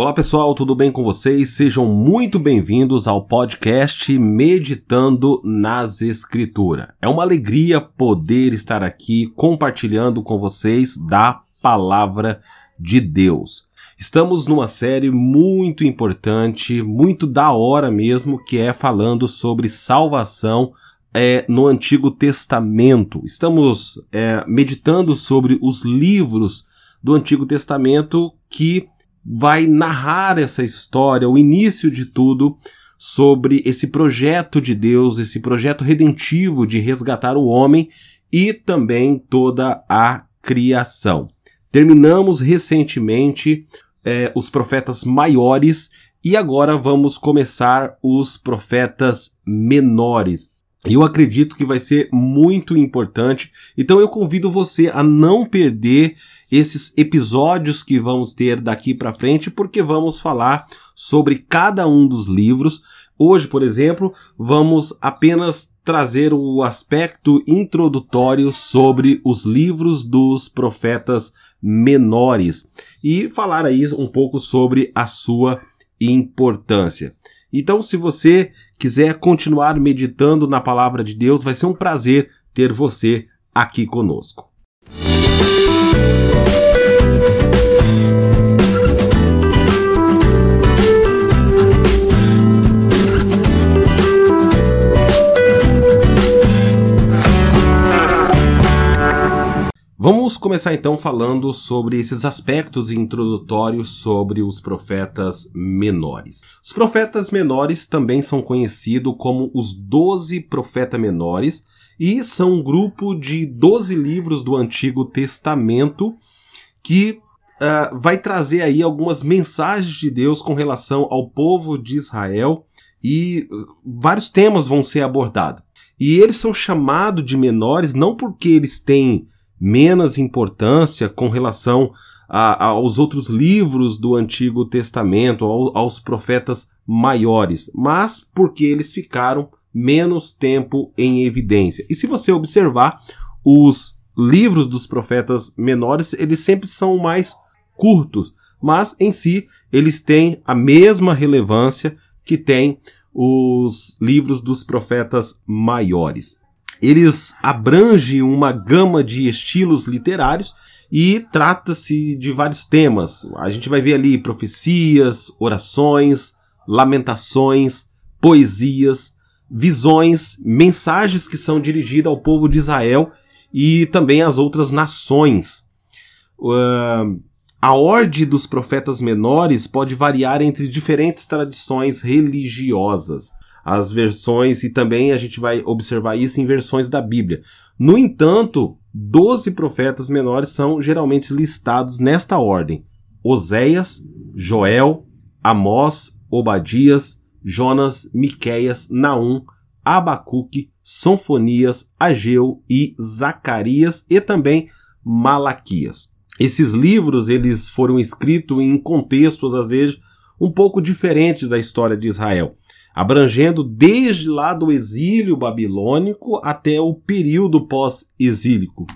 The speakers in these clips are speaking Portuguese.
Olá pessoal, tudo bem com vocês? Sejam muito bem-vindos ao podcast Meditando nas Escrituras. É uma alegria poder estar aqui compartilhando com vocês da palavra de Deus. Estamos numa série muito importante, muito da hora mesmo, que é falando sobre salvação é, no Antigo Testamento. Estamos é, meditando sobre os livros do Antigo Testamento que vai narrar essa história, o início de tudo, sobre esse projeto de Deus, esse projeto redentivo de resgatar o homem e também toda a criação. Terminamos recentemente é, os profetas maiores e agora vamos começar os profetas menores. Eu acredito que vai ser muito importante, então eu convido você a não perder esses episódios que vamos ter daqui para frente, porque vamos falar sobre cada um dos livros. Hoje, por exemplo, vamos apenas trazer o aspecto introdutório sobre os livros dos profetas menores e falar aí um pouco sobre a sua importância. Então, se você quiser continuar meditando na palavra de Deus, vai ser um prazer ter você aqui conosco. Começar então falando sobre esses aspectos introdutórios sobre os profetas menores. Os profetas menores também são conhecidos como os doze profetas menores e são um grupo de doze livros do Antigo Testamento que uh, vai trazer aí algumas mensagens de Deus com relação ao povo de Israel e vários temas vão ser abordados. E eles são chamados de menores não porque eles têm menos importância com relação a, aos outros livros do Antigo Testamento, ao, aos profetas maiores, mas porque eles ficaram menos tempo em evidência. E se você observar, os livros dos profetas menores, eles sempre são mais curtos, mas em si eles têm a mesma relevância que têm os livros dos profetas maiores. Eles abrangem uma gama de estilos literários e trata-se de vários temas. A gente vai ver ali profecias, orações, lamentações, poesias, visões, mensagens que são dirigidas ao povo de Israel e também às outras nações. Uh, a ordem dos profetas menores pode variar entre diferentes tradições religiosas as versões e também a gente vai observar isso em versões da Bíblia. No entanto, 12 profetas menores são geralmente listados nesta ordem: Oséias, Joel, Amós, Obadias, Jonas, Miqueias, Naum, Abacuque, Sonfonias, Ageu e Zacarias e também Malaquias. Esses livros eles foram escritos em contextos às vezes um pouco diferentes da história de Israel abrangendo desde lá do exílio babilônico até o período pós-exílico.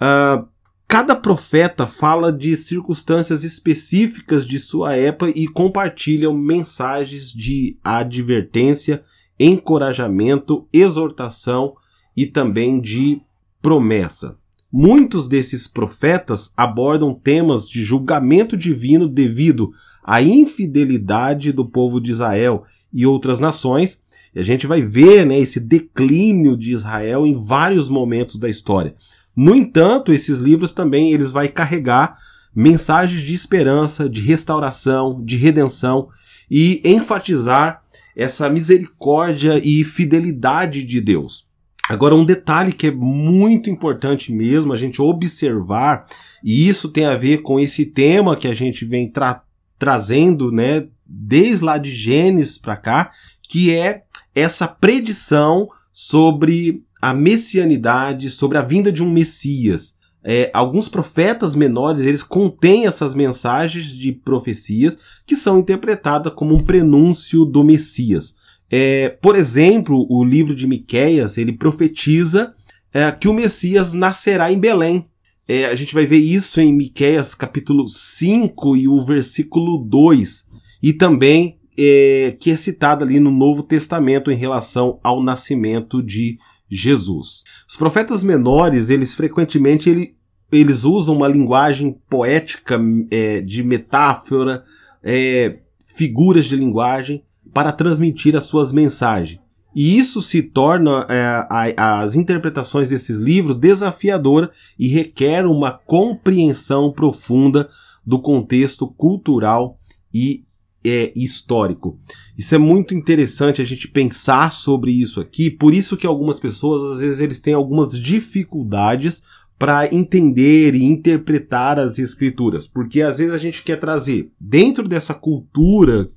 Uh, cada profeta fala de circunstâncias específicas de sua época e compartilham mensagens de advertência, encorajamento, exortação e também de promessa. Muitos desses profetas abordam temas de julgamento divino devido à infidelidade do povo de Israel e outras nações. E a gente vai ver né, esse declínio de Israel em vários momentos da história. No entanto, esses livros também eles vai carregar mensagens de esperança, de restauração, de redenção e enfatizar essa misericórdia e fidelidade de Deus. Agora, um detalhe que é muito importante mesmo a gente observar, e isso tem a ver com esse tema que a gente vem tra trazendo, né, desde lá de Gênesis para cá, que é essa predição sobre a messianidade, sobre a vinda de um Messias. É, alguns profetas menores eles contêm essas mensagens de profecias que são interpretadas como um prenúncio do Messias. É, por exemplo, o livro de Miqueias ele profetiza é, que o Messias nascerá em Belém. É, a gente vai ver isso em Miqueias capítulo 5 e o versículo 2. E também é, que é citada ali no Novo Testamento em relação ao nascimento de Jesus. Os profetas menores, eles frequentemente ele, eles usam uma linguagem poética é, de metáfora, é, figuras de linguagem para transmitir as suas mensagens. E isso se torna é, as interpretações desses livros desafiadora e requer uma compreensão profunda do contexto cultural e é, histórico. Isso é muito interessante a gente pensar sobre isso aqui, por isso que algumas pessoas às vezes eles têm algumas dificuldades para entender e interpretar as escrituras, porque às vezes a gente quer trazer dentro dessa cultura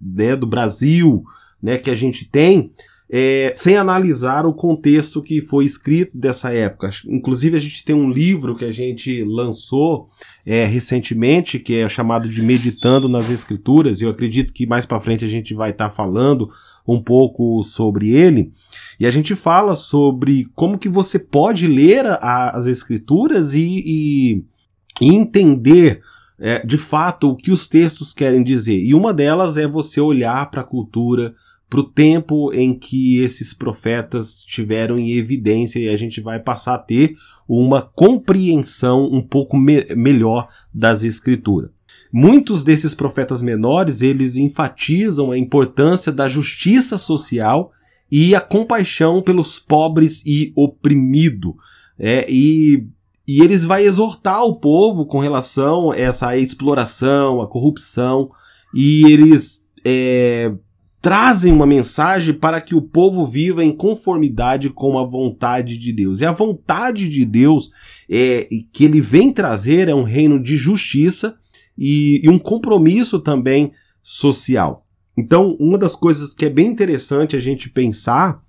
né, do Brasil, né, que a gente tem, é, sem analisar o contexto que foi escrito dessa época. Inclusive, a gente tem um livro que a gente lançou é, recentemente, que é chamado de Meditando nas Escrituras, e eu acredito que mais para frente a gente vai estar tá falando um pouco sobre ele. E a gente fala sobre como que você pode ler a, as Escrituras e, e, entender. É, de fato, o que os textos querem dizer. E uma delas é você olhar para a cultura, para o tempo em que esses profetas estiveram em evidência e a gente vai passar a ter uma compreensão um pouco me melhor das escrituras. Muitos desses profetas menores, eles enfatizam a importância da justiça social e a compaixão pelos pobres e oprimidos. É, e, e eles vão exortar o povo com relação a essa exploração, a corrupção, e eles é, trazem uma mensagem para que o povo viva em conformidade com a vontade de Deus. E a vontade de Deus é que ele vem trazer é um reino de justiça e, e um compromisso também social. Então, uma das coisas que é bem interessante a gente pensar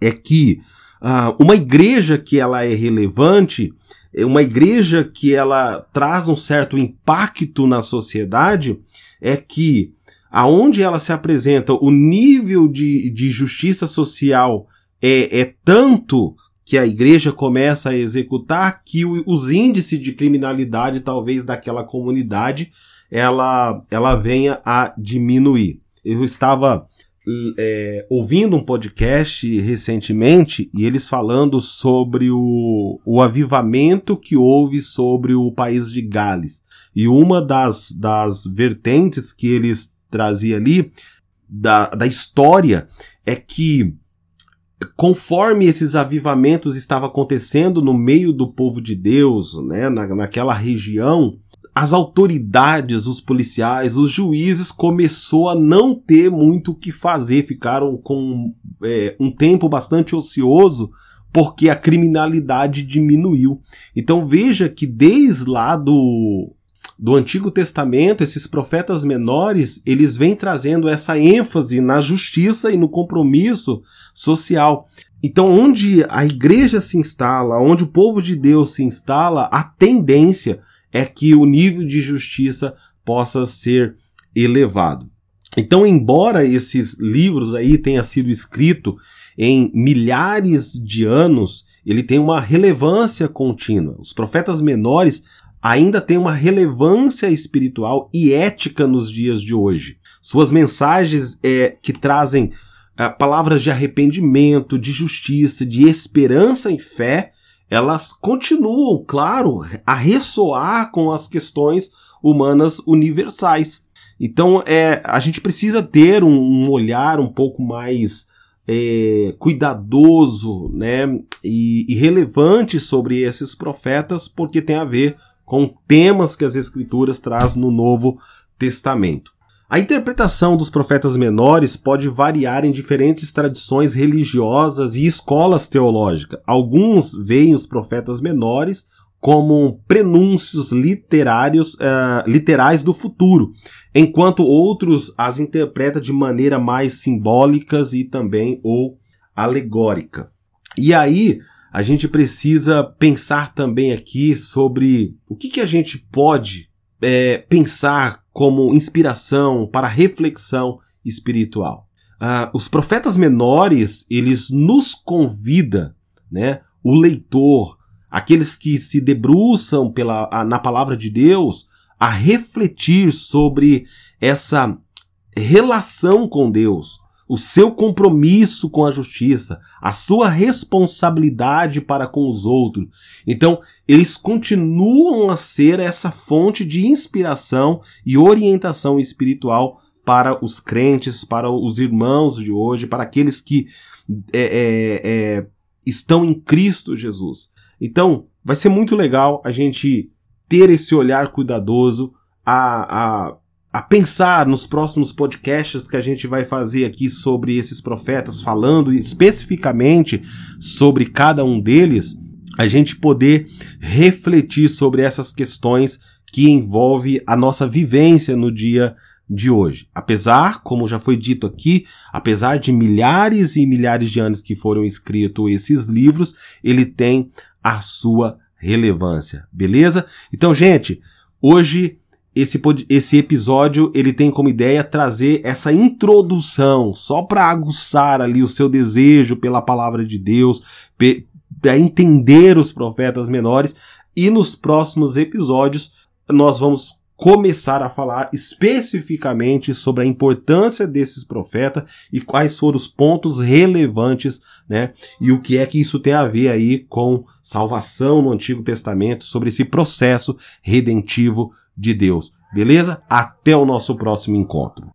é que uh, uma igreja que ela é relevante, é uma igreja que ela traz um certo impacto na sociedade, é que aonde ela se apresenta, o nível de, de justiça social é, é tanto que a igreja começa a executar que o, os índices de criminalidade, talvez, daquela comunidade, ela, ela venha a diminuir. Eu estava é, ouvindo um podcast recentemente e eles falando sobre o, o avivamento que houve sobre o país de Gales. E uma das, das vertentes que eles trazia ali da, da história é que conforme esses avivamentos estavam acontecendo no meio do povo de Deus, né, na, naquela região, as autoridades, os policiais, os juízes começou a não ter muito o que fazer, ficaram com é, um tempo bastante ocioso porque a criminalidade diminuiu. Então veja que desde lá do do Antigo Testamento, esses profetas menores, eles vêm trazendo essa ênfase na justiça e no compromisso social. Então, onde a igreja se instala, onde o povo de Deus se instala, a tendência é que o nível de justiça possa ser elevado. Então, embora esses livros aí tenham sido escritos em milhares de anos, ele tem uma relevância contínua. Os profetas menores ainda tem uma relevância espiritual e ética nos dias de hoje. Suas mensagens é, que trazem é, palavras de arrependimento, de justiça, de esperança e fé, elas continuam, claro, a ressoar com as questões humanas universais. Então, é, a gente precisa ter um, um olhar um pouco mais é, cuidadoso né, e, e relevante sobre esses profetas, porque tem a ver com temas que as Escrituras traz no Novo Testamento. A interpretação dos profetas menores pode variar em diferentes tradições religiosas e escolas teológicas. Alguns veem os profetas menores como prenúncios literários, uh, literais do futuro, enquanto outros as interpretam de maneira mais simbólicas e também ou alegórica. E aí, a gente precisa pensar também aqui sobre o que, que a gente pode é, pensar como inspiração para reflexão espiritual. Uh, os profetas menores, eles nos convida, né, o leitor, aqueles que se debruçam pela, a, na palavra de Deus, a refletir sobre essa relação com Deus, o seu compromisso com a justiça, a sua responsabilidade para com os outros. Então, eles continuam a ser essa fonte de inspiração e orientação espiritual para os crentes, para os irmãos de hoje, para aqueles que é, é, é, estão em Cristo Jesus. Então, vai ser muito legal a gente ter esse olhar cuidadoso, a, a a pensar nos próximos podcasts que a gente vai fazer aqui sobre esses profetas, falando especificamente sobre cada um deles, a gente poder refletir sobre essas questões que envolve a nossa vivência no dia de hoje. Apesar, como já foi dito aqui, apesar de milhares e milhares de anos que foram escritos esses livros, ele tem a sua relevância, beleza? Então, gente, hoje esse, esse episódio ele tem como ideia trazer essa introdução só para aguçar ali o seu desejo pela palavra de Deus, para entender os profetas menores e nos próximos episódios nós vamos começar a falar especificamente sobre a importância desses profetas e quais foram os pontos relevantes, né? E o que é que isso tem a ver aí com salvação no Antigo Testamento, sobre esse processo redentivo de Deus. Beleza? Até o nosso próximo encontro.